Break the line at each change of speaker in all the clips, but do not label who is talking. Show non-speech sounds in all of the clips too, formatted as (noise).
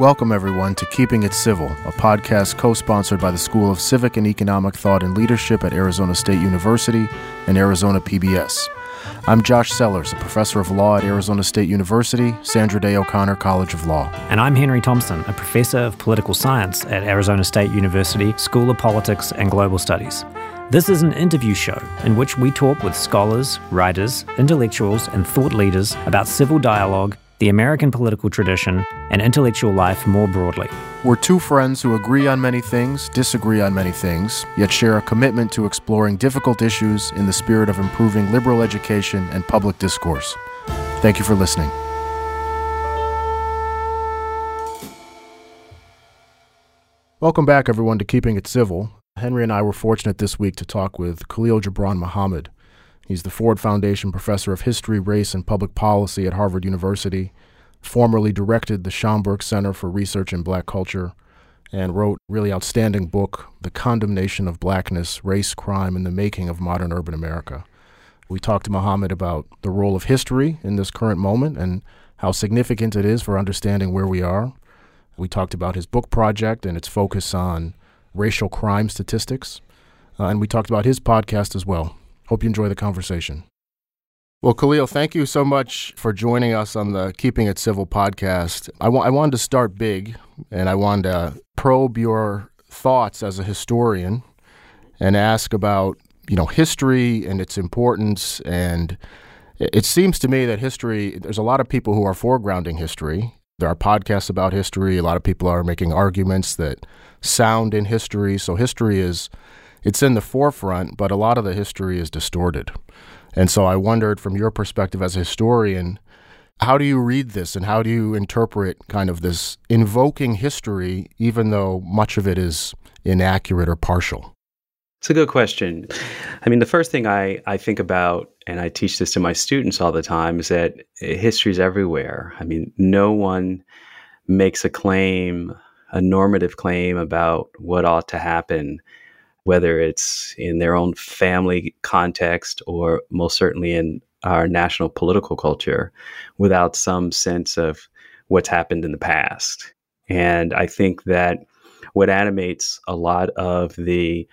Welcome, everyone, to Keeping It Civil, a podcast co sponsored by the School of Civic and Economic Thought and Leadership at Arizona State University and Arizona PBS. I'm Josh Sellers, a professor of law at Arizona State University, Sandra Day O'Connor College of Law.
And I'm Henry Thomson, a professor of political science at Arizona State University, School of Politics and Global Studies. This is an interview show in which we talk with scholars, writers, intellectuals, and thought leaders about civil dialogue the American political tradition, and intellectual life more broadly.
We're two friends who agree on many things, disagree on many things, yet share a commitment to exploring difficult issues in the spirit of improving liberal education and public discourse. Thank you for listening. Welcome back, everyone, to Keeping It Civil. Henry and I were fortunate this week to talk with Khalil Gibran Muhammad, He's the Ford Foundation Professor of History, Race, and Public Policy at Harvard University, formerly directed the Schomburg Center for Research in Black Culture, and wrote really outstanding book, The Condemnation of Blackness, Race, Crime, and the Making of Modern Urban America. We talked to Muhammad about the role of history in this current moment and how significant it is for understanding where we are. We talked about his book project and its focus on racial crime statistics. Uh, and we talked about his podcast as well, Hope you enjoy the conversation. Well, Khalil, thank you so much for joining us on the Keeping It Civil podcast. I, wanted to start big, and I wanted to probe your thoughts as a historian and ask about you know history and its importance. And it seems to me that history. There's a lot of people who are foregrounding history. There are podcasts about history. A lot of people are making arguments that sound in history. So history is it's in the forefront, but a lot of the history is distorted. And so I wondered, from your perspective as a historian, how do you read this and how do you interpret kind of this invoking history, even though much of it is inaccurate or partial?
It's a good question. I mean, the first thing I, I think about, and I teach this to my students all the time, is that history is everywhere. I mean, no one makes a claim, a normative claim about what ought to happen whether it's in their own family context or most certainly in our national political culture, without some sense of what's happened in the past. And I think that what animates a lot of the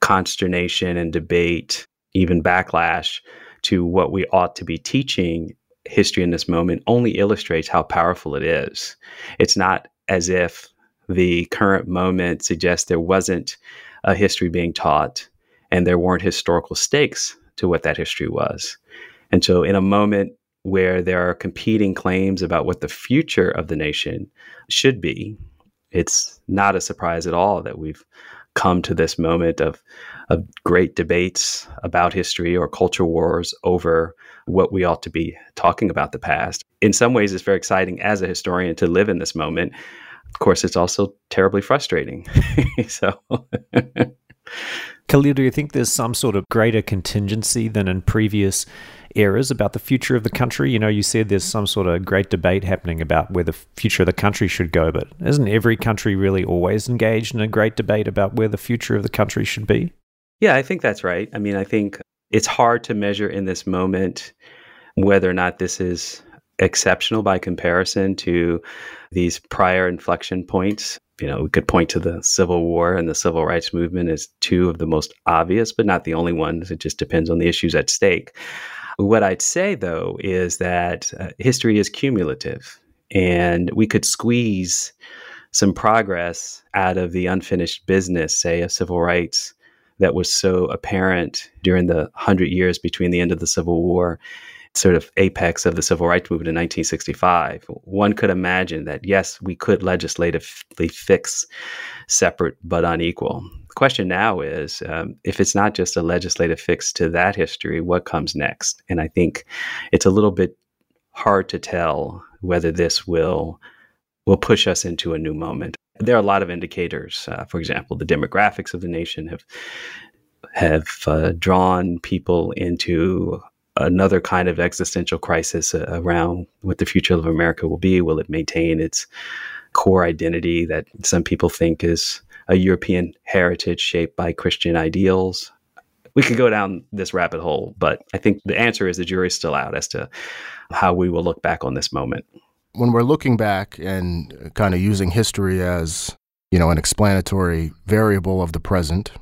consternation and debate, even backlash to what we ought to be teaching history in this moment only illustrates how powerful it is. It's not as if the current moment suggests there wasn't a history being taught and there weren't historical stakes to what that history was. And so, in a moment where there are competing claims about what the future of the nation should be, it's not a surprise at all that we've come to this moment of, of great debates about history or culture wars over what we ought to be talking about the past. In some ways, it's very exciting as a historian to live in this moment of course, it's also terribly frustrating. (laughs) so.
Khalil, do you think there's some sort of greater contingency than in previous eras about the future of the country? You know, you said there's some sort of great debate happening about where the future of the country should go, but isn't every country really always engaged in a great debate about where the future of the country should be?
Yeah, I think that's right. I mean, I think it's hard to measure in this moment whether or not this is exceptional by comparison to these prior inflection points. You know, we could point to the Civil War and the Civil Rights Movement as two of the most obvious, but not the only ones. It just depends on the issues at stake. What I'd say, though, is that uh, history is cumulative, and we could squeeze some progress out of the unfinished business, say, of civil rights that was so apparent during the hundred years between the end of the Civil War sort of apex of the civil rights movement in 1965, one could imagine that, yes, we could legislatively fix separate but unequal. The question now is um, if it's not just a legislative fix to that history, what comes next? And I think it's a little bit hard to tell whether this will will push us into a new moment. There are a lot of indicators. Uh, for example, the demographics of the nation have have uh, drawn people into another kind of existential crisis uh, around what the future of America will be. Will it maintain its core identity that some people think is a European heritage shaped by Christian ideals? We could go down this rabbit hole, but I think the answer is the jury's still out as to how we will look back on this moment.
when we're looking back and kind of using history as, you know, an explanatory variable of the present,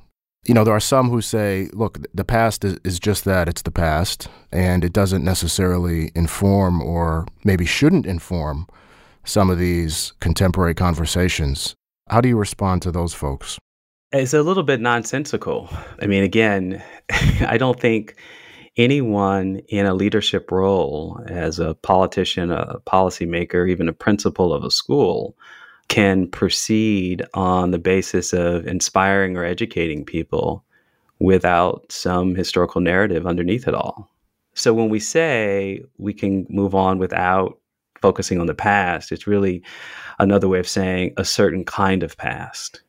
you know, there are some who say, look, the past is, is just that, it's the past, and it doesn't necessarily inform or maybe shouldn't inform some of these contemporary conversations. How do you respond to those folks?
It's a little bit nonsensical. I mean, again, (laughs) I don't think anyone in a leadership role as a politician, a policymaker, even a principal of a school can proceed on the basis of inspiring or educating people without some historical narrative underneath it all. So when we say we can move on without focusing on the past, it's really another way of saying a certain kind of past.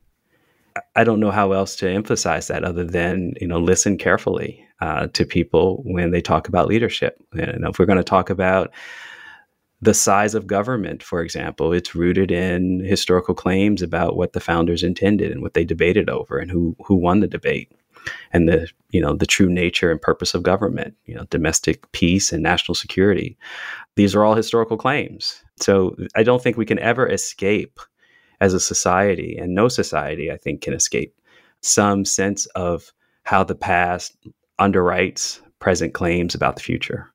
I don't know how else to emphasize that other than you know listen carefully uh, to people when they talk about leadership. And if we're going to talk about the size of government, for example, it's rooted in historical claims about what the founders intended and what they debated over and who who won the debate. And the you know the true nature and purpose of government you know domestic peace and national security. These are all historical claims. So i don't think we can ever escape as a society and no society i think can escape some sense of how the past underwrites present claims about the future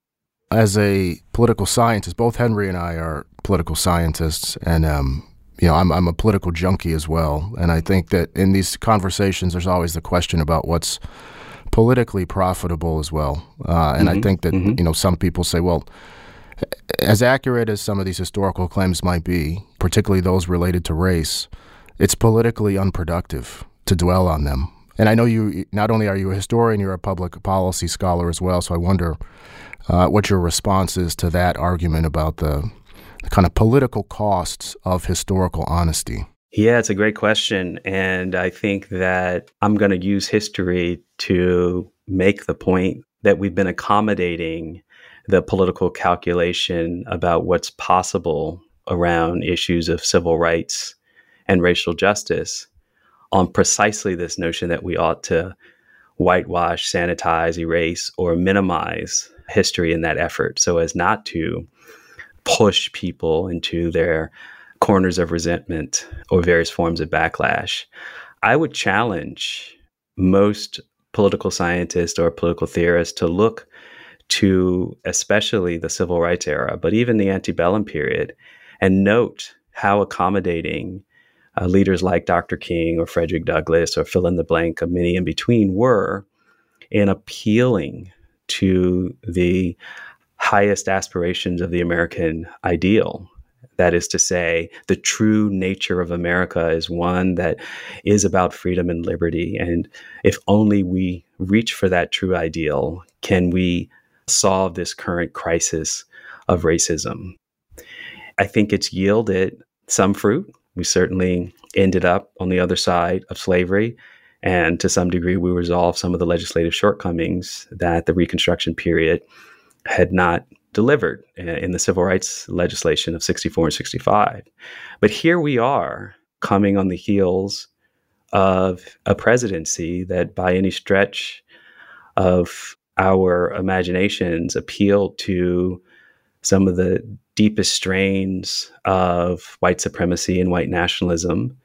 as a political scientist, both Henry and I are political scientists, and um, you know, I'm I'm a political junkie as well. And I think that in these conversations, there's always the question about what's politically profitable as well. Uh, and mm-hmm, I think that mm-hmm. you know, some people say, well. As accurate as some of these historical claims might be, particularly those related to race, it's politically unproductive to dwell on them. And I know you not only are you a historian, you're a public policy scholar as well. So I wonder uh, what your response is to that argument about the, the kind of political costs of historical honesty.
Yeah, it's a great question. And I think that I'm going to use history to make the point that we've been accommodating the political calculation about what's possible around issues of civil rights and racial justice on precisely this notion that we ought to whitewash, sanitize, erase, or minimize history in that effort so as not to push people into their corners of resentment or various forms of backlash. I would challenge most political scientists or political theorists to look to especially the civil rights era, but even the antebellum period, and note how accommodating uh, leaders like Dr. King or Frederick Douglass or fill in the blank of many in between were in appealing to the highest aspirations of the American ideal. That is to say, the true nature of America is one that is about freedom and liberty. And if only we reach for that true ideal, can we solve this current crisis of racism? I think it's yielded some fruit. We certainly ended up on the other side of slavery and to some degree, we resolved some of the legislative shortcomings that the Reconstruction period had not delivered in the civil rights legislation of 64 and 65. But here we are coming on the heels of a presidency that, by any stretch of our imaginations, appealed to some of the deepest strains of white supremacy and white nationalism,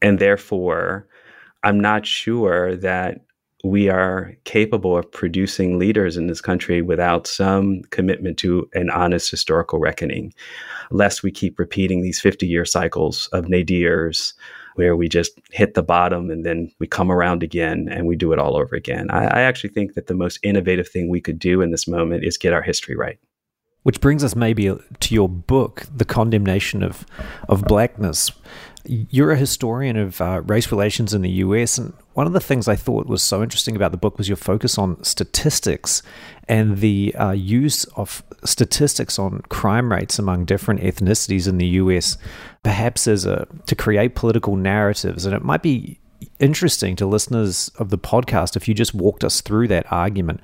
and therefore I'm not sure that we are capable of producing leaders in this country without some commitment to an honest historical reckoning, lest we keep repeating these 50 year cycles of nadirs where we just hit the bottom and then we come around again and we do it all over again. I, I actually think that the most innovative thing we could do in this moment is get our history right.
Which brings us maybe to your book, The Condemnation of, of Blackness. You're a historian of uh, race relations in the US, and one of the things I thought was so interesting about the book was your focus on statistics and the uh, use of statistics on crime rates among different ethnicities in the US, perhaps as a to create political narratives. And it might be interesting to listeners of the podcast if you just walked us through that argument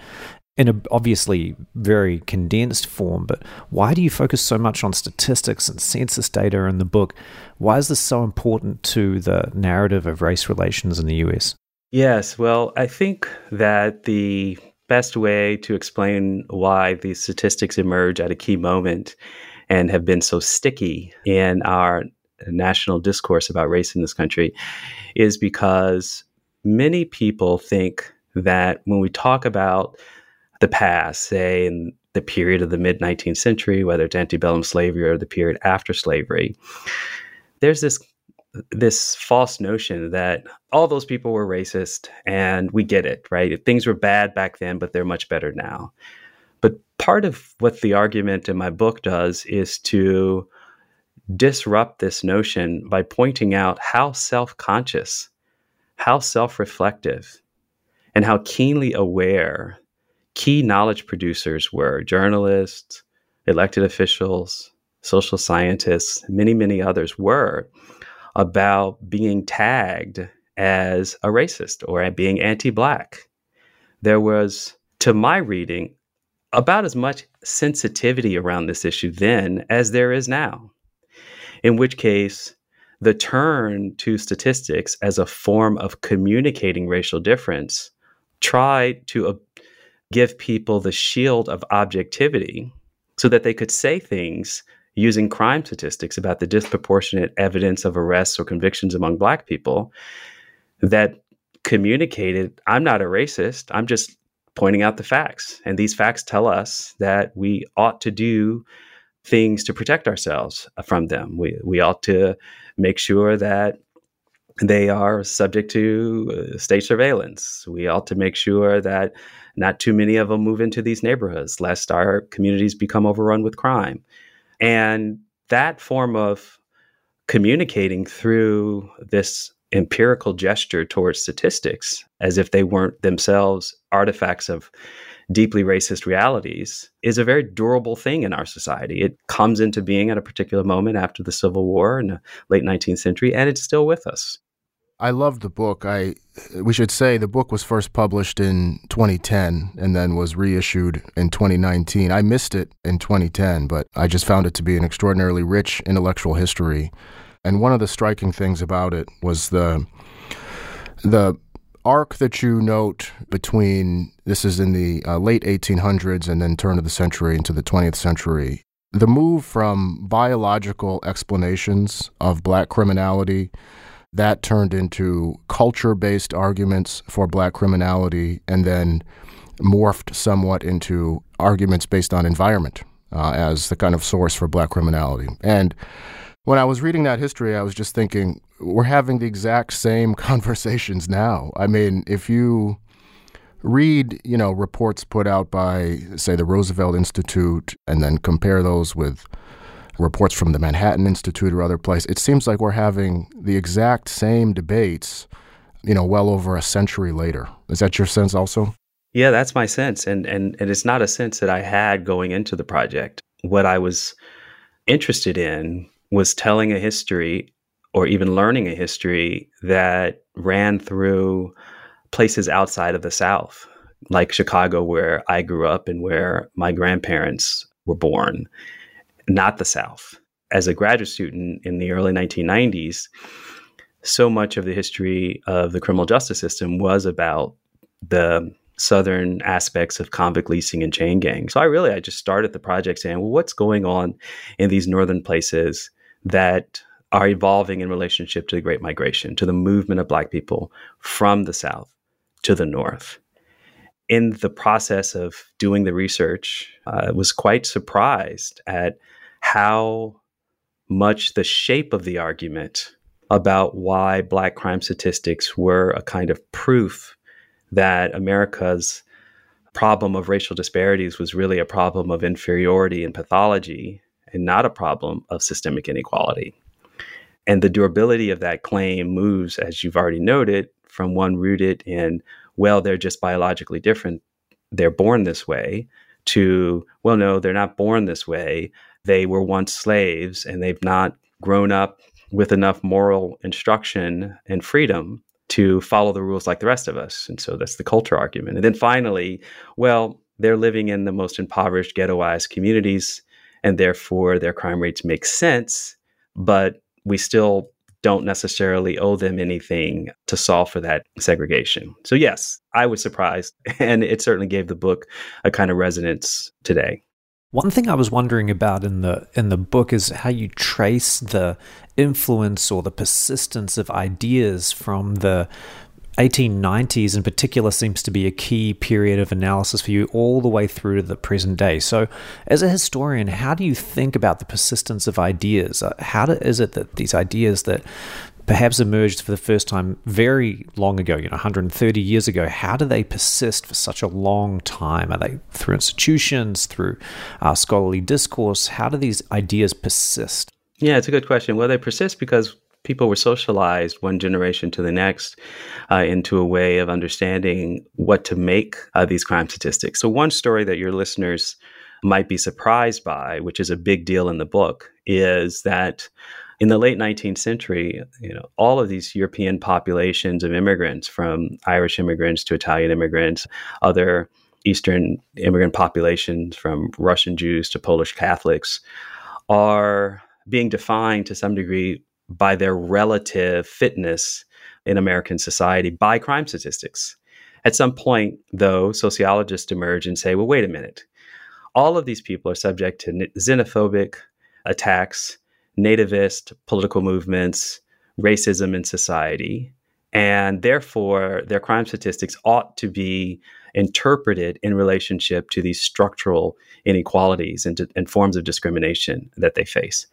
in a obviously very condensed form, but why do you focus so much on statistics and census data in the book? Why is this so important to the narrative of race relations in the US?
Yes, well, I think that the best way to explain why these statistics emerge at a key moment and have been so sticky in our national discourse about race in this country is because many people think that when we talk about the past, say in the period of the mid 19th century, whether it's antebellum slavery or the period after slavery, there's this this false notion that all those people were racist and we get it, right? Things were bad back then, but they're much better now. But part of what the argument in my book does is to disrupt this notion by pointing out how self conscious, how self reflective, and how keenly aware key knowledge producers were journalists, elected officials, social scientists, many, many others were about being tagged as a racist or being anti black. There was, to my reading, about as much sensitivity around this issue then as there is now. In which case, the turn to statistics as a form of communicating racial difference tried to give people the shield of objectivity so that they could say things using crime statistics about the disproportionate evidence of arrests or convictions among black people that communicated I'm not a racist. I'm just pointing out the facts. And these facts tell us that we ought to do things to protect ourselves from them. We, we ought to make sure that they are subject to uh, state surveillance. We ought to make sure that not too many of them move into these neighborhoods, lest our communities become overrun with crime. And that form of communicating through this empirical gesture towards statistics, as if they weren't themselves artifacts of deeply racist realities, is a very durable thing in our society. It comes into being at a particular moment after the Civil War in the late 19th century, and it's still with us.
I love the book. I we should say the book was first published in 2010 and then was reissued in 2019. I missed it in 2010, but I just found it to be an extraordinarily rich intellectual history. And one of the striking things about it was the the arc that you note between this is in the uh, late 1800s and then turn of the century into the 20th century. The move from biological explanations of black criminality that turned into culture based arguments for black criminality and then morphed somewhat into arguments based on environment uh, as the kind of source for black criminality. And when I was reading that history, I was just thinking, we're having the exact same (laughs) conversations now. I mean, if you read, you know, reports put out by, say, the Roosevelt Institute, and then compare those with reports from the Manhattan Institute or other place, it seems like we're having the exact same debates, you know, well over a century later. Is that your sense also?
Yeah, that's my sense. And and and it's not a sense that I had going into the project. What I was interested in was telling a history or even learning a history that ran through places outside of the South, like Chicago, where I grew up and where my grandparents were born not the South. As a graduate student in the early 1990s, so much of the history of the criminal justice system was about the southern aspects of convict leasing and chain gangs. So I really I just started the project saying, well, what's going on in these northern places that are evolving in relationship to the Great Migration, to the movement of Black people from the South to the North. In the process of doing the research, I uh, was quite surprised at how much the shape of the argument about why black crime statistics were a kind of proof that America's problem of racial disparities was really a problem of inferiority and pathology and not a problem of systemic inequality. And the durability of that claim moves, as you've already noted, from one rooted in, well, they're just biologically different, they're born this way, to, well, no, they're not born this way they were once slaves and they've not grown up with enough moral instruction and freedom to follow the rules like the rest of us. And so that's the culture argument. And then finally, well, they're living in the most impoverished, ghettoized communities, and therefore their crime rates make sense, but we still don't necessarily owe them anything to solve for that segregation. So, yes, I was surprised, (laughs) and it certainly gave the book a kind of resonance today.
One thing I was wondering about in the in the book is how you trace the influence or the persistence of ideas from the 1890s in particular seems to be a key period of analysis for you all the way through to the present day. So, as a historian, how do you think about the persistence of ideas? Uh, how do, is it that these ideas that perhaps emerged for the first time very long ago, you know, 130 years ago, how do they persist for such a long time? Are they through institutions, through uh, scholarly discourse? How do these ideas persist?
Yeah, it's a good question. Well, they persist because people were socialized one generation to the next uh, into a way of understanding what to make uh, these crime statistics. So, one story that your listeners might be surprised by, which is a big deal in the book, is that in the late 19th century, you know, all of these European populations of immigrants, from Irish immigrants to Italian immigrants, other Eastern immigrant populations, from Russian Jews to Polish Catholics, are being defined to some degree by their relative fitness in American society by crime statistics. At some point, though, sociologists emerge and say, well, wait a minute. All of these people are subject to xenophobic attacks nativist political movements, racism in society. And therefore, their crime statistics ought to be interpreted in relationship to these structural inequalities and, and forms of discrimination that they face.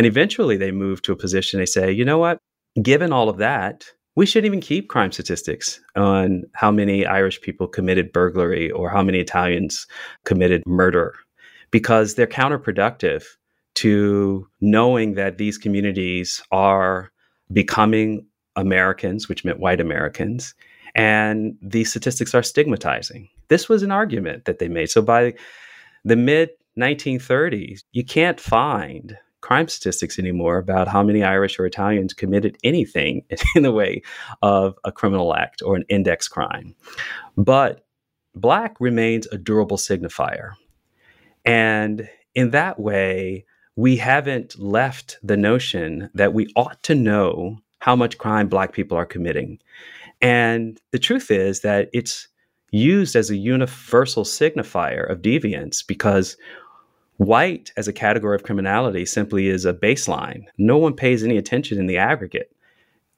And eventually, they move to a position they say, you know what? Given all of that, we shouldn't even keep crime statistics on how many Irish people committed burglary or how many Italians committed murder because they're counterproductive to knowing that these communities are becoming Americans, which meant white Americans, and these statistics are stigmatizing. This was an argument that they made. So by the mid 1930s, you can't find crime statistics anymore about how many Irish or Italians committed anything (laughs) in the way of a criminal act or an index crime. But black remains a durable signifier. And in that way, we haven't left the notion that we ought to know how much crime black people are committing. And the truth is that it's used as a universal signifier of deviance because white as a category of criminality simply is a baseline. No one pays any attention in the aggregate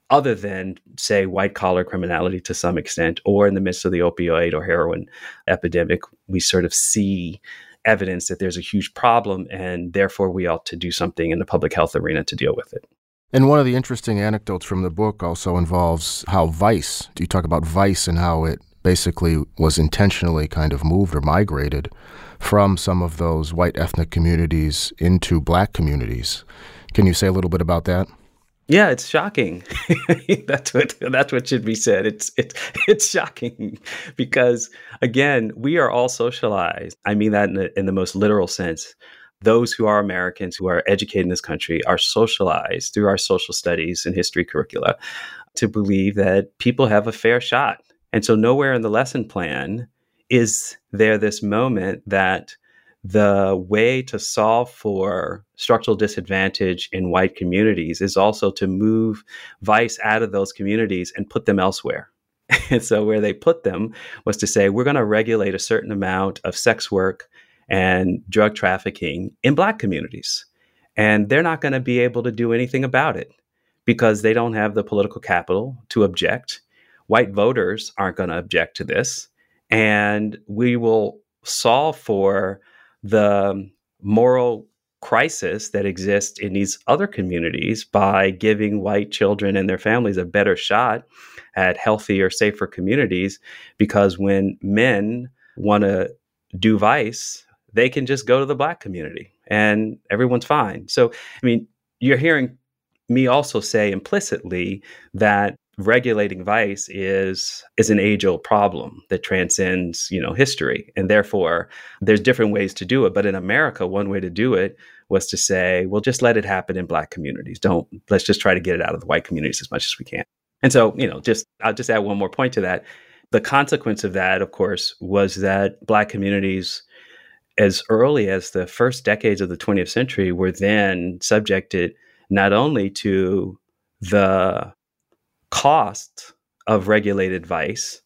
other than, say, white collar criminality to some extent, or in the midst of the opioid or heroin epidemic, we sort of see evidence that there's a huge problem and therefore we ought to do something in the public health arena to deal with it.
And one of the interesting anecdotes from the book also involves how vice, you talk about vice and how it basically was intentionally kind of moved or migrated from some of those white ethnic communities into black communities. Can you say a little bit about that?
Yeah, it's shocking. (laughs) that's what that's what should be said. It's it's (laughs) it's shocking because again, we are all socialized. I mean that in the, in the most literal sense. Those who are Americans who are educated in this country are socialized through our social studies and history curricula to believe that people have a fair shot. And so nowhere in the lesson plan is there this moment that the way to solve for structural disadvantage in white communities is also to move vice out of those communities and put them elsewhere. (laughs) and so, where they put them was to say, we're going to regulate a certain amount of sex work and drug trafficking in black communities. And they're not going to be able to do anything about it because they don't have the political capital to object. White voters aren't going to object to this. And we will solve for the moral crisis that exists in these other communities by giving white children and their families a better shot at healthier, safer communities. Because when men want to do vice, they can just go to the black community and everyone's fine. So, I mean, you're hearing me also say implicitly that regulating vice is is an age old problem that transcends you know history. And therefore there's different ways to do it. But in america one way to do it was to say well just let it happen in black communities. Don't let's just try to get it out of the white communities as much as we can. And so you know just i'll just add one more point to that. The consequence of that of course was that black communities as early as the first decades of the 20th century were then subjected not only to the cost of regulated vice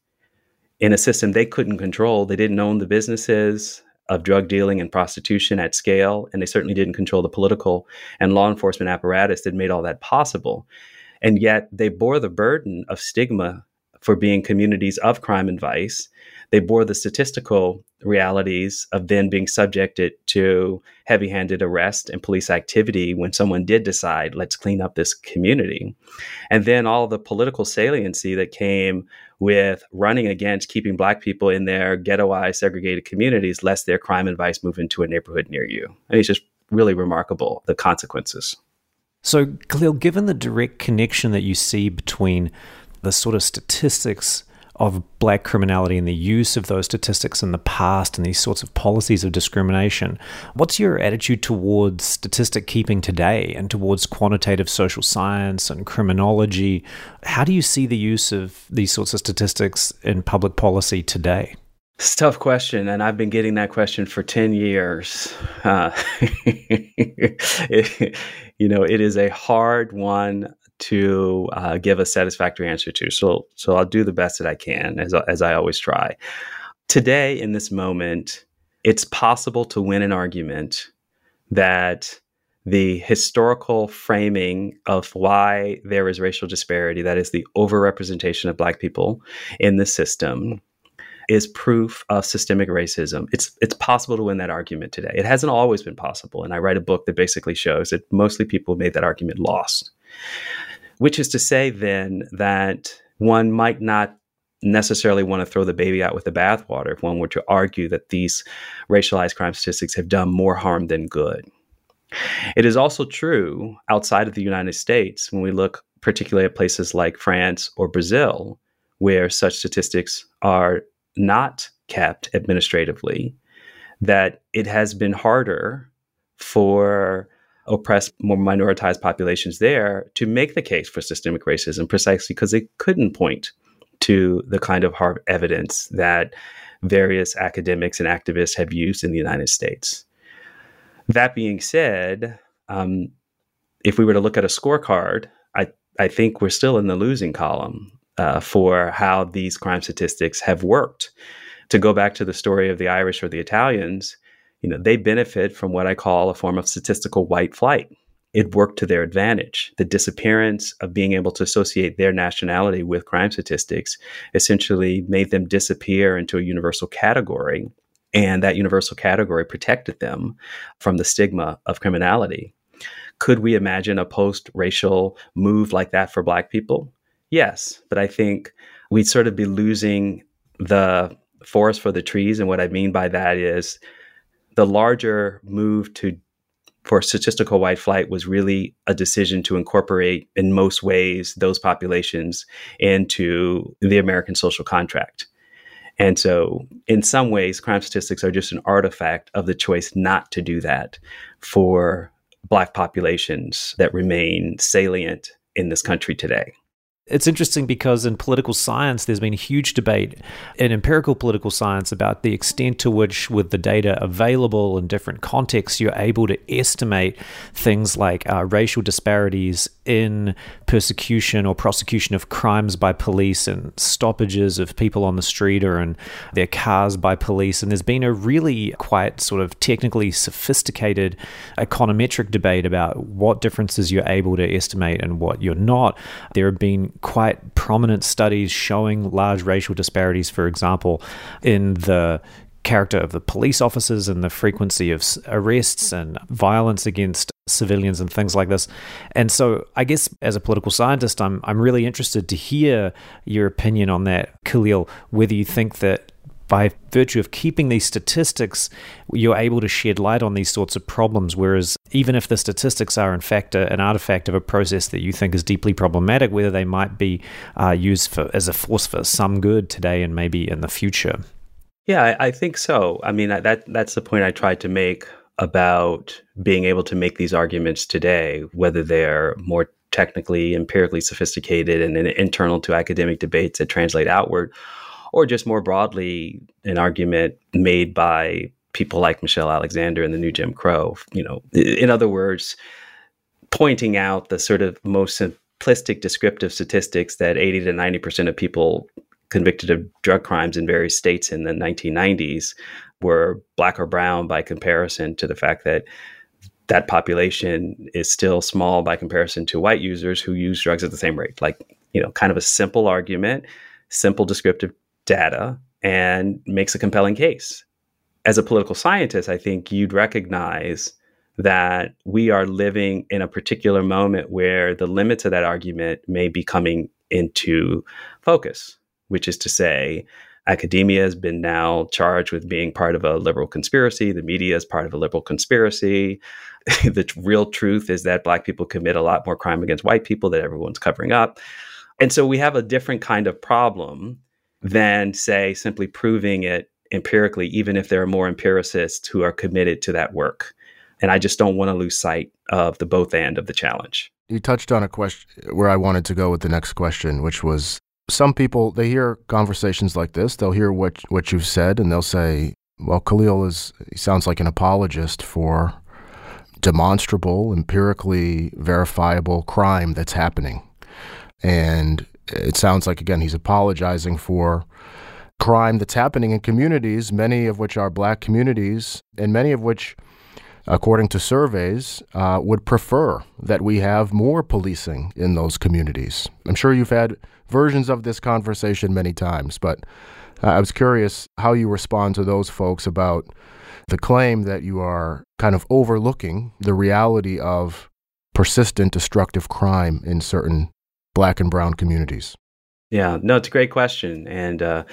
in a system they couldn't control. They didn't own the businesses. of drug dealing and prostitution at scale, and they certainly didn't control the political and law enforcement apparatus that made all that possible. And yet they bore the burden of stigma for being communities of crime and vice. They bore the statistical realities of then being subjected to heavy handed arrest and police activity when someone did decide, let's clean up this community. And then all the political saliency that came with running against keeping Black people in their ghettoized, segregated communities, lest their crime and vice move into a neighborhood near you. And it's just really remarkable, the consequences.
So, Khalil, given the direct connection that you see between the sort of statistics of black criminality and the use of those statistics in the past and these sorts of policies of discrimination. What's your attitude towards statistic keeping today and towards quantitative social science and criminology? How do you see the use of these sorts of statistics in public policy today?
It's a tough question, and I've been getting that question for 10 years. Uh, (laughs) it, you know, it is a hard one to uh, give a satisfactory answer to. So, so I'll do the best that I can, as as I always try. Today, in this moment, it's possible to win an argument that the historical framing of why there is racial disparity, that is the overrepresentation of Black people in the system, is proof of systemic racism. It's it's possible to win that argument today. It hasn't always been possible, and I write a book that basically shows that mostly people made that argument lost. Which is to say, then, that one might not necessarily want to throw the baby out with the bathwater if one were to argue that these racialized crime statistics have done more harm than good. It is also true outside of the United States, when we look particularly at places like France or Brazil, where such statistics are not kept administratively, that it has been harder for oppressed, more minoritized populations there to make the case for systemic racism precisely because they couldn't point to the kind of hard evidence that various academics and activists have used in the United States. That being said, um, if we were to look at a scorecard, I, I think we're still in the losing column uh, for how these crime statistics have worked. To go back to the story of the Irish or the Italians, you know, they benefit from what I call a form of statistical white flight. It worked to their advantage. The disappearance of being able to associate their nationality with crime statistics essentially made them disappear into a universal category. And that universal category protected them from the stigma of criminality. Could we imagine a post racial move like that for Black people? Yes, but I think we'd sort of be losing the forest for the trees. And what I mean by that is the larger move to for statistical white flight was really a decision to incorporate in most ways those populations into the American social contract. And so, in some ways, crime statistics are just an artifact of the choice not to do that for Black populations that remain salient in this country today.
It's interesting because in political science, there's been a huge debate in empirical political science about the extent to which, with the data available in different contexts, you're able to estimate things like uh, racial disparities in persecution or prosecution of crimes by police and stoppages of people on the street or in their cars by police. And there's been a really quite sort of technically sophisticated econometric debate about what differences you're able to estimate and what you're not. There have been quite prominent studies showing large racial disparities, for example, in the character of the police officers and the frequency of arrests and violence against civilians and things like this. And so I guess as a political scientist I'm I'm really interested to hear your opinion on that Khalil whether you think that by virtue of keeping these statistics, you're able to shed light on these sorts of problems. Whereas, even if the statistics are in fact a, an artifact of a process that you think is deeply problematic, whether they might be uh, used for, as a force for some good today and maybe in the future.
Yeah, I, I think so. I mean, that that's the point I tried to make about being able to make these arguments today, whether they're more technically, empirically sophisticated and, and internal to academic debates that translate outward or just more broadly, an argument made by people like Michelle Alexander and the New Jim Crow. You know, in other words, pointing out the sort of most simplistic descriptive statistics that 80 to 90% of people convicted of drug crimes in various states in the 1990s were black or brown by comparison to the fact that that population is still small by comparison to white users who use drugs at the same rate. Like, you know, kind of a simple argument, simple descriptive data, and makes a compelling case. As a political scientist, I think you'd recognize that we are living in a particular moment where the limits of that argument may be coming into focus, which is to say, academia has been now charged with being part of a liberal conspiracy. The media is part of a liberal conspiracy. (laughs) the real truth is that black people commit a lot more crime against white people that everyone's covering up. And so we have a different kind of problem than, say, simply proving it empirically, even if there are more empiricists who are committed to that work. And I just don't want to lose sight of the both end of the challenge.
You touched on a question where I wanted to go with the next question, which was some people they hear conversations like this, they'll hear what what you've said, and they'll say, "Well, Khalil is he sounds like an apologist for demonstrable, empirically verifiable crime that's happening," and it sounds like again he's apologizing for crime that's happening in communities, many of which are black communities, and many of which according to surveys, uh, would prefer that we have more policing in those communities. I'm sure you've had versions of this conversation many times, but uh, I was curious how you respond to those folks about the claim that you are kind of overlooking the reality of persistent destructive crime in certain black and brown communities.
Yeah, no, it's a great question, and uh,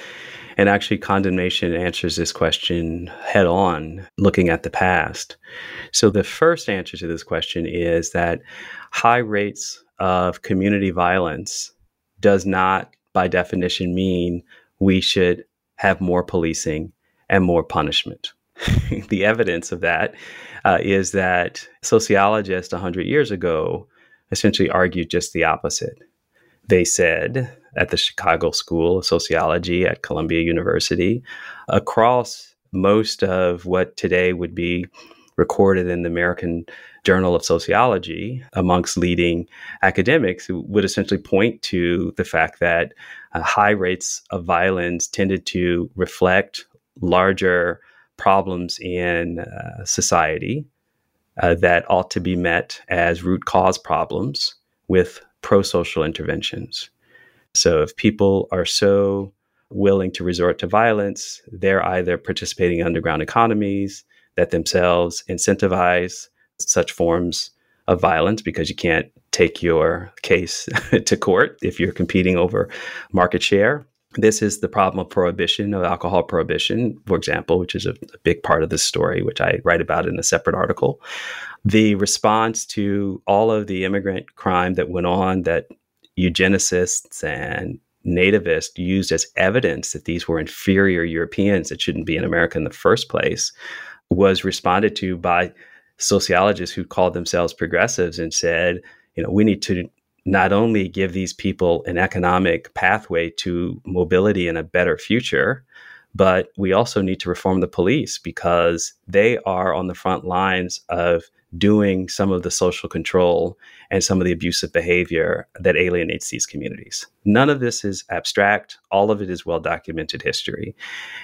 and actually, condemnation answers this question head on, looking at the past. So the first answer to this question is that high rates of community violence does not, by definition, mean we should have more policing and more punishment. (laughs) the evidence of that uh, is that sociologists 100 years ago essentially argued just the opposite. They said at the Chicago School of Sociology at Columbia University, across most of what today would be recorded in the American Journal of Sociology amongst leading academics would essentially point to the fact that uh, high rates of violence tended to reflect larger problems in uh, society uh, that ought to be met as root cause problems with pro social interventions. So if people are so willing to resort to violence, they're either participating in underground economies that themselves incentivize such forms of violence because you can't take your case (laughs) to court if you're competing over market share. This is the problem of prohibition, of alcohol prohibition, for example, which is a, a big part of this story, which I write about in a separate article. The response to all of the immigrant crime that went on that eugenicists and nativists used as evidence that these were inferior Europeans that shouldn't be in America in the first place was responded to by sociologists who called themselves progressives and said, you know, we need to not only give these people an economic pathway to mobility and a better future, but we also need to reform the police because they are on the front lines of doing some of the social control and some of the abusive behavior that alienates these communities. None of this is abstract, all of it is well documented history.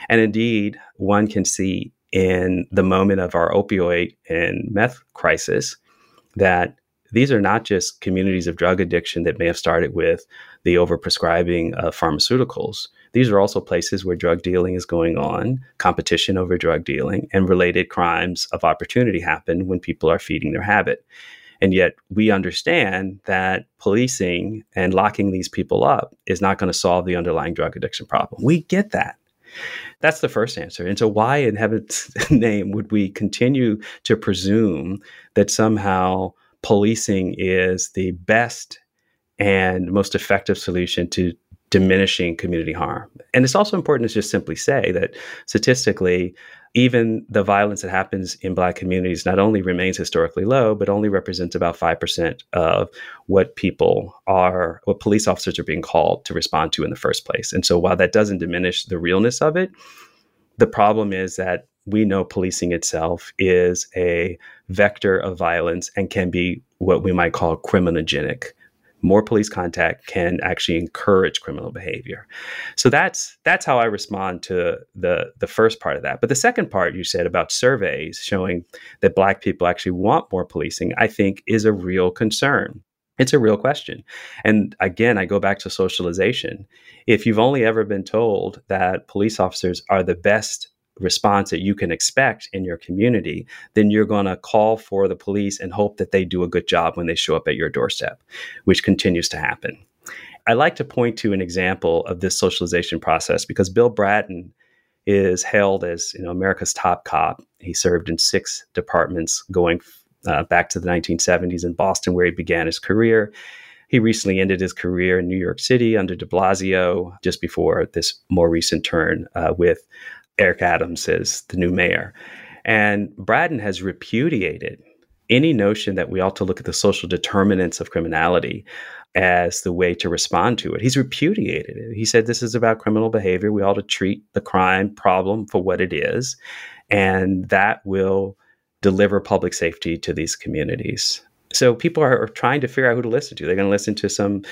And indeed, one can see in the moment of our opioid and meth crisis that these are not just communities of drug addiction that may have started with the overprescribing of pharmaceuticals. These are also places where drug dealing is going on, competition over drug dealing, and related crimes of opportunity happen when people are feeding their habit. And yet, we understand that policing and locking these people up is not going to solve the underlying drug addiction problem. We get that. That's the first answer. And so, why in heaven's (laughs) name would we continue to presume that somehow policing is the best and most effective solution to diminishing community harm. And it's also important to just simply say that statistically, even the violence that happens in black communities not only remains historically low, but only represents about 5% of what people are, what police officers are being called to respond to in the first place. And so while that doesn't diminish the realness of it, the problem is that we know policing itself is a vector of violence and can be what we might call criminogenic more police contact can actually encourage criminal behavior. So that's that's how I respond to the the first part of that. But the second part you said about surveys showing that black people actually want more policing, I think is a real concern. It's a real question. And again, I go back to socialization. If you've only ever been told that police officers are the best response that you can expect in your community, then you're going to call for the police and hope that they do a good job when they show up at your doorstep, which continues to happen. I like to point to an example of this socialization process because Bill Bratton is hailed as you know America's top cop. He served in six departments going uh, back to the 1970s in Boston, where he began his career. He recently ended his career in New York City under de Blasio, just before this more recent turn uh, with Eric Adams is the new mayor. And Bratton has repudiated any notion that we ought to look at the social determinants of criminality as the way to respond to it. He's repudiated it. He said this is about criminal behavior. We ought to treat the crime problem for what it is, and that will deliver public safety to these communities. So people are trying to figure out who to listen to. They're going to listen to some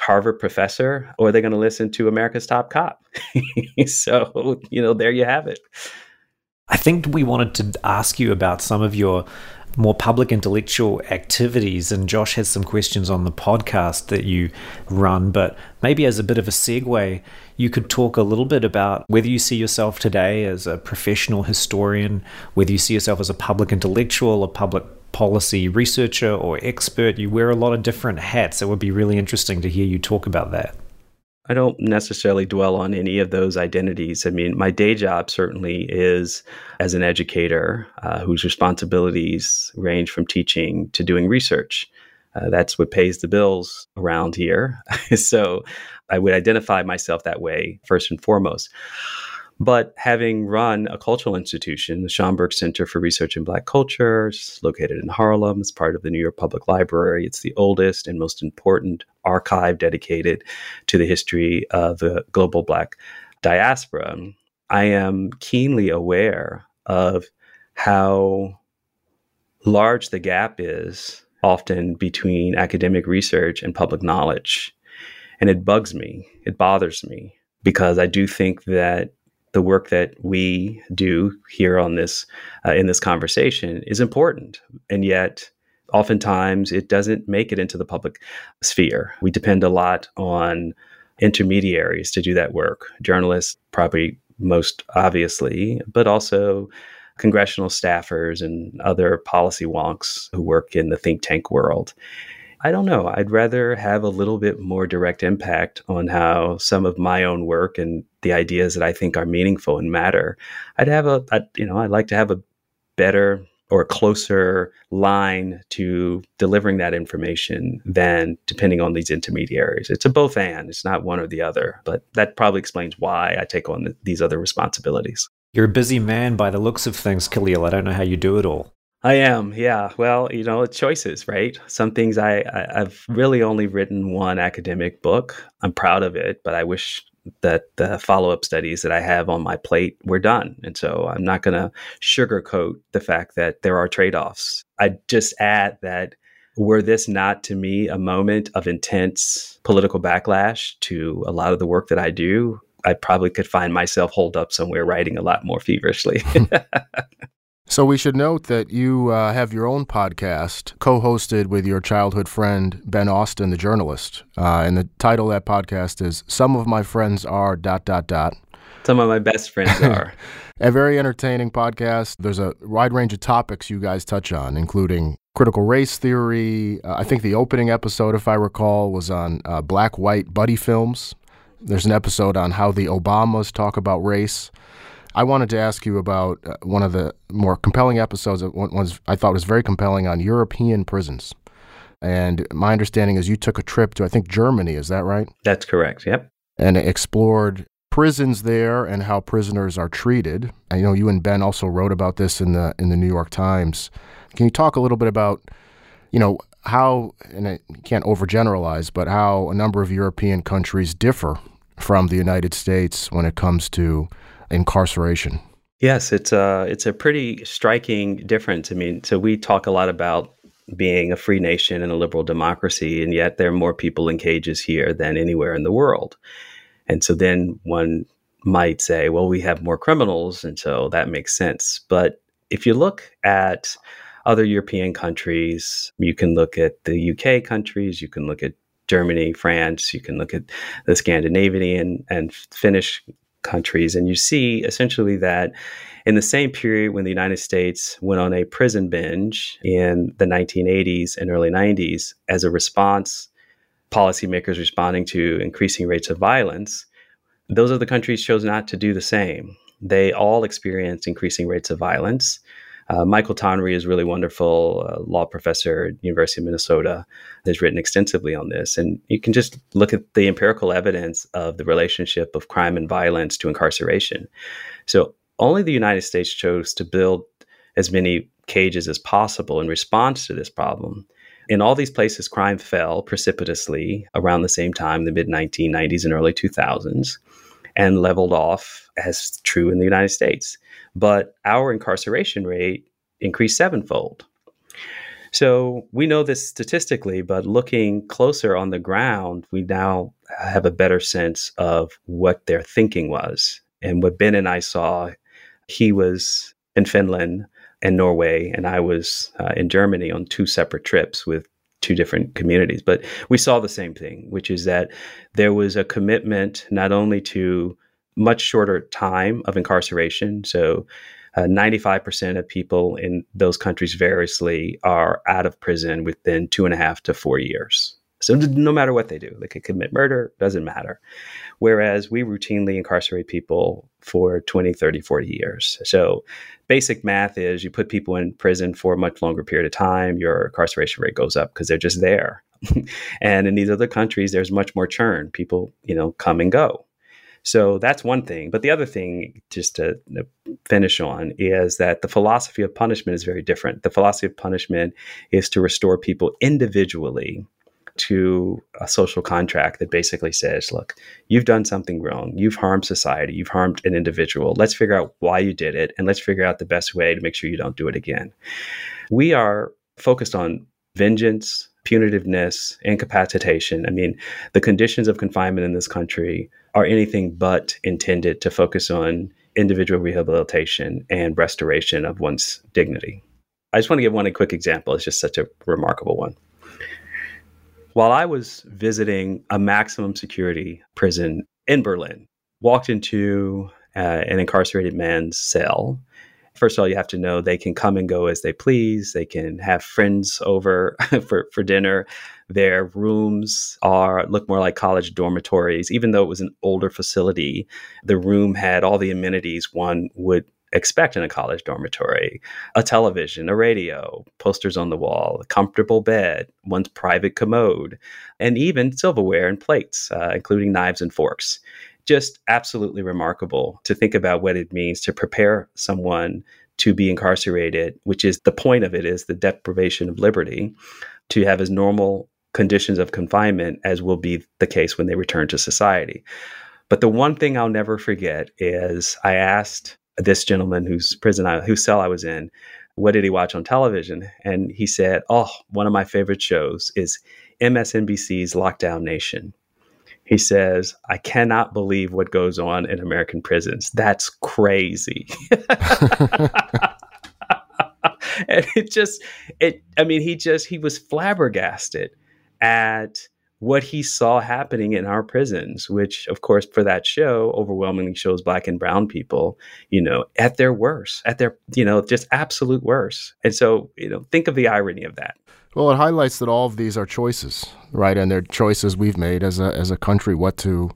Harvard professor or they're going to listen to America's top cop. (laughs) so, you know, there you have it.
I think we wanted to ask you about some of your more public intellectual activities. And Josh has some questions on the podcast that you run. But maybe as a bit of a segue, you could talk a little bit about whether you see yourself today as a professional historian, whether you see yourself as a public intellectual, a public policy researcher or expert. You wear a lot of different hats. It would be really interesting to hear you talk about that.
I don't necessarily dwell on any of those identities. I mean, my day job certainly is as an educator uh, whose responsibilities range from teaching to doing research. Uh, that's what pays the bills around here. (laughs) so I would identify myself that way first and foremost. But having run a cultural institution, the Schomburg Center for Research in Black Culture, located in Harlem, it's part of the New York Public Library. It's the oldest and most important archive dedicated to the history of the global Black diaspora. I am keenly aware of how large the gap is often between academic research and public knowledge. And it bugs me, it bothers me, because I do think that the work that we do here on this uh, in this conversation is important. And yet oftentimes it doesn't make it into the public sphere. We depend a lot on intermediaries to do that work journalists probably most obviously but also congressional staffers and other policy wonks who work in the think tank world I don't know. I'd rather have a little bit more direct impact on how some of my own work and the ideas that I think are meaningful and matter. I'd have a, I'd, you know, I'd like to have a better or a closer line to delivering that information than depending on these intermediaries. It's a both and, it's not one or the other. But that probably explains why I take on the, these other responsibilities.
You're a busy man by the looks of things, Khalil. I don't know how you do it all.
I am, yeah. Well, you know, choices, right? Some things I, I have really only written one academic book. I'm proud of it, but I wish that the follow up studies that I have on my plate were done. And so I'm not going to sugarcoat the fact that there are trade offs. I just add that were this not to me a moment of intense political backlash to a lot of the work that I do, I probably could find myself holed up somewhere writing a lot more feverishly. (laughs)
So we should note that you uh, have your own podcast, co-hosted with your childhood friend Ben Austin, the journalist, uh, and the title of that podcast is "Some of My Friends Are dot dot dot."
Some of my best friends are. (laughs)
a very entertaining podcast. There's a wide range of topics you guys touch on, including critical race theory. Uh, I think the opening episode, if I recall, was on uh, black-white buddy films. There's an episode on how the Obamas talk about race. I wanted to ask you about uh, one of the more compelling episodes. That was I thought was very compelling on European prisons. And my understanding is you took a trip to I think Germany. Is that right?
That's correct. Yep.
And explored prisons there and how prisoners are treated. I know you and Ben also wrote about this in the in the New York Times. Can you talk a little bit about, you know, how and I can't overgeneralize, but how a number of European countries differ from the United States when it comes to incarceration?
Yes, it's a it's a pretty striking difference. I mean, so we talk a lot about being a free nation and a liberal democracy, and yet there are more people in cages here than anywhere in the world. And so then one might say, well, we have more criminals, and so that makes sense. But if you look at other European countries, you can look at the UK countries, you can look at Germany, France, you can look at the Scandinavian and Finnish countries, and you see essentially that in the same period when the United States went on a prison binge in the 1980s and early 90s as a response, policymakers responding to increasing rates of violence, those other countries chose not to do the same. They all experienced increasing rates of violence. Uh, Michael Tonry is really wonderful, uh, law professor at University of Minnesota, has written extensively on this. And you can just look at the empirical evidence of the relationship of crime and violence to incarceration. So only the United States chose to build as many cages as possible in response to this problem. In all these places, crime fell precipitously around the same time, the mid 1990s and early 2000s, and leveled off as true in the United States but our incarceration rate increased sevenfold. So we know this statistically, but looking closer on the ground, we now have a better sense of what their thinking was. And what Ben and I saw, he was in Finland and Norway, and I was uh, in Germany on two separate trips with two different communities. But we saw the same thing, which is that there was a commitment not only to much shorter time of incarceration. So, uh, 95% of people in those countries variously are out of prison within two and a half to four years. So, no matter what they do, they could commit murder, doesn't matter. Whereas we routinely incarcerate people for 20, 30, 40 years. So, basic math is you put people in prison for a much longer period of time, your incarceration rate goes up because they're just there. (laughs) and in these other countries, there's much more churn. People, you know, come and go. So that's one thing. But the other thing, just to finish on, is that the philosophy of punishment is very different. The philosophy of punishment is to restore people individually to a social contract that basically says, look, you've done something wrong. You've harmed society. You've harmed an individual. Let's figure out why you did it and let's figure out the best way to make sure you don't do it again. We are focused on vengeance, punitiveness, incapacitation. I mean, the conditions of confinement in this country are anything but intended to focus on individual rehabilitation and restoration of one's dignity. I just want to give one a quick example. It's just such a remarkable one. While I was visiting a maximum security prison in Berlin, walked into uh, an incarcerated man's cell first of all, you have to know they can come and go as they please. They can have friends over (laughs) for, for dinner. Their rooms are look more like college dormitories. Even though it was an older facility, the room had all the amenities one would expect in a college dormitory a television, a radio, posters on the wall, a comfortable bed, one's private commode, and even silverware and plates, uh, including knives and forks just absolutely remarkable to think about what it means to prepare someone to be incarcerated, which is the point of it is the deprivation of liberty, to have as normal conditions of confinement as will be the case when they return to society. But the one thing I'll never forget is I asked this gentleman whose prison I, whose cell I was in, what did he watch on television? And he said, "Oh, one of my favorite shows is MSNBC's Lockdown Nation." he says, I cannot believe what goes on in American prisons. That's crazy. (laughs) and it just, it, I mean, he just, he was flabbergasted at what he saw happening in our prisons, which, of course, for that show, overwhelmingly shows black and brown people, you know, at their worst, at their, you know, just absolute worst. And so, you know, think of the irony of that.
Well, it highlights that all of these are choices, right? And they're choices we've made as a as a country what to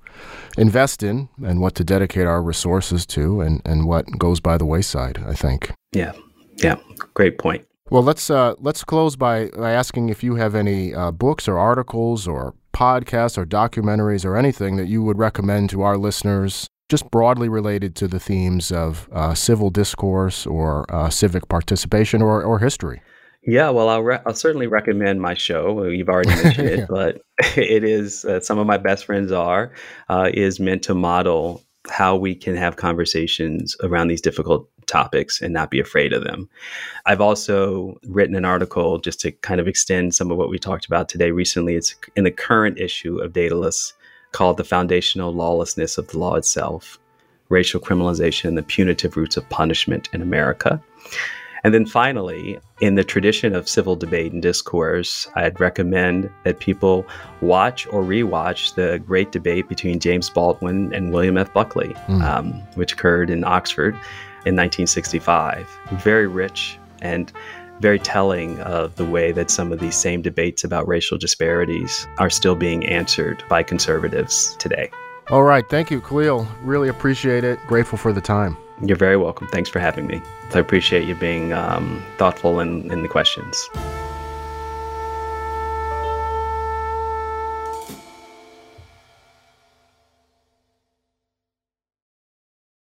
invest in and what to dedicate our resources to, and and what goes by the wayside. I think.
Yeah, yeah, great point.
Well, let's uh, let's close by, by asking if you have any uh, books or articles or podcasts or documentaries or anything that you would recommend to our listeners, just broadly related to the themes of uh, civil discourse or uh, civic participation or, or history.
Yeah, well, I'll, re- I'll certainly recommend my show. You've already (laughs) mentioned it, but (laughs) it is uh, some of my best friends are uh, is meant to model how we can have conversations around these difficult topics and not be afraid of them. I've also written an article just to kind of extend some of what we talked about today recently. It's in the current issue of Daedalus called The Foundational Lawlessness of the Law Itself Racial Criminalization and the Punitive Roots of Punishment in America. And then finally, in the tradition of civil debate and discourse, I'd recommend that people watch or rewatch the great debate between James Baldwin and William F. Buckley, mm. um, which occurred in Oxford in 1965. Very rich and very telling of the way that some of these same debates about racial disparities are still being answered by conservatives today.
All right. Thank you, Khalil. Really appreciate it. Grateful for the time.
You're very welcome. Thanks for having me. I appreciate you being um, thoughtful in, in the questions.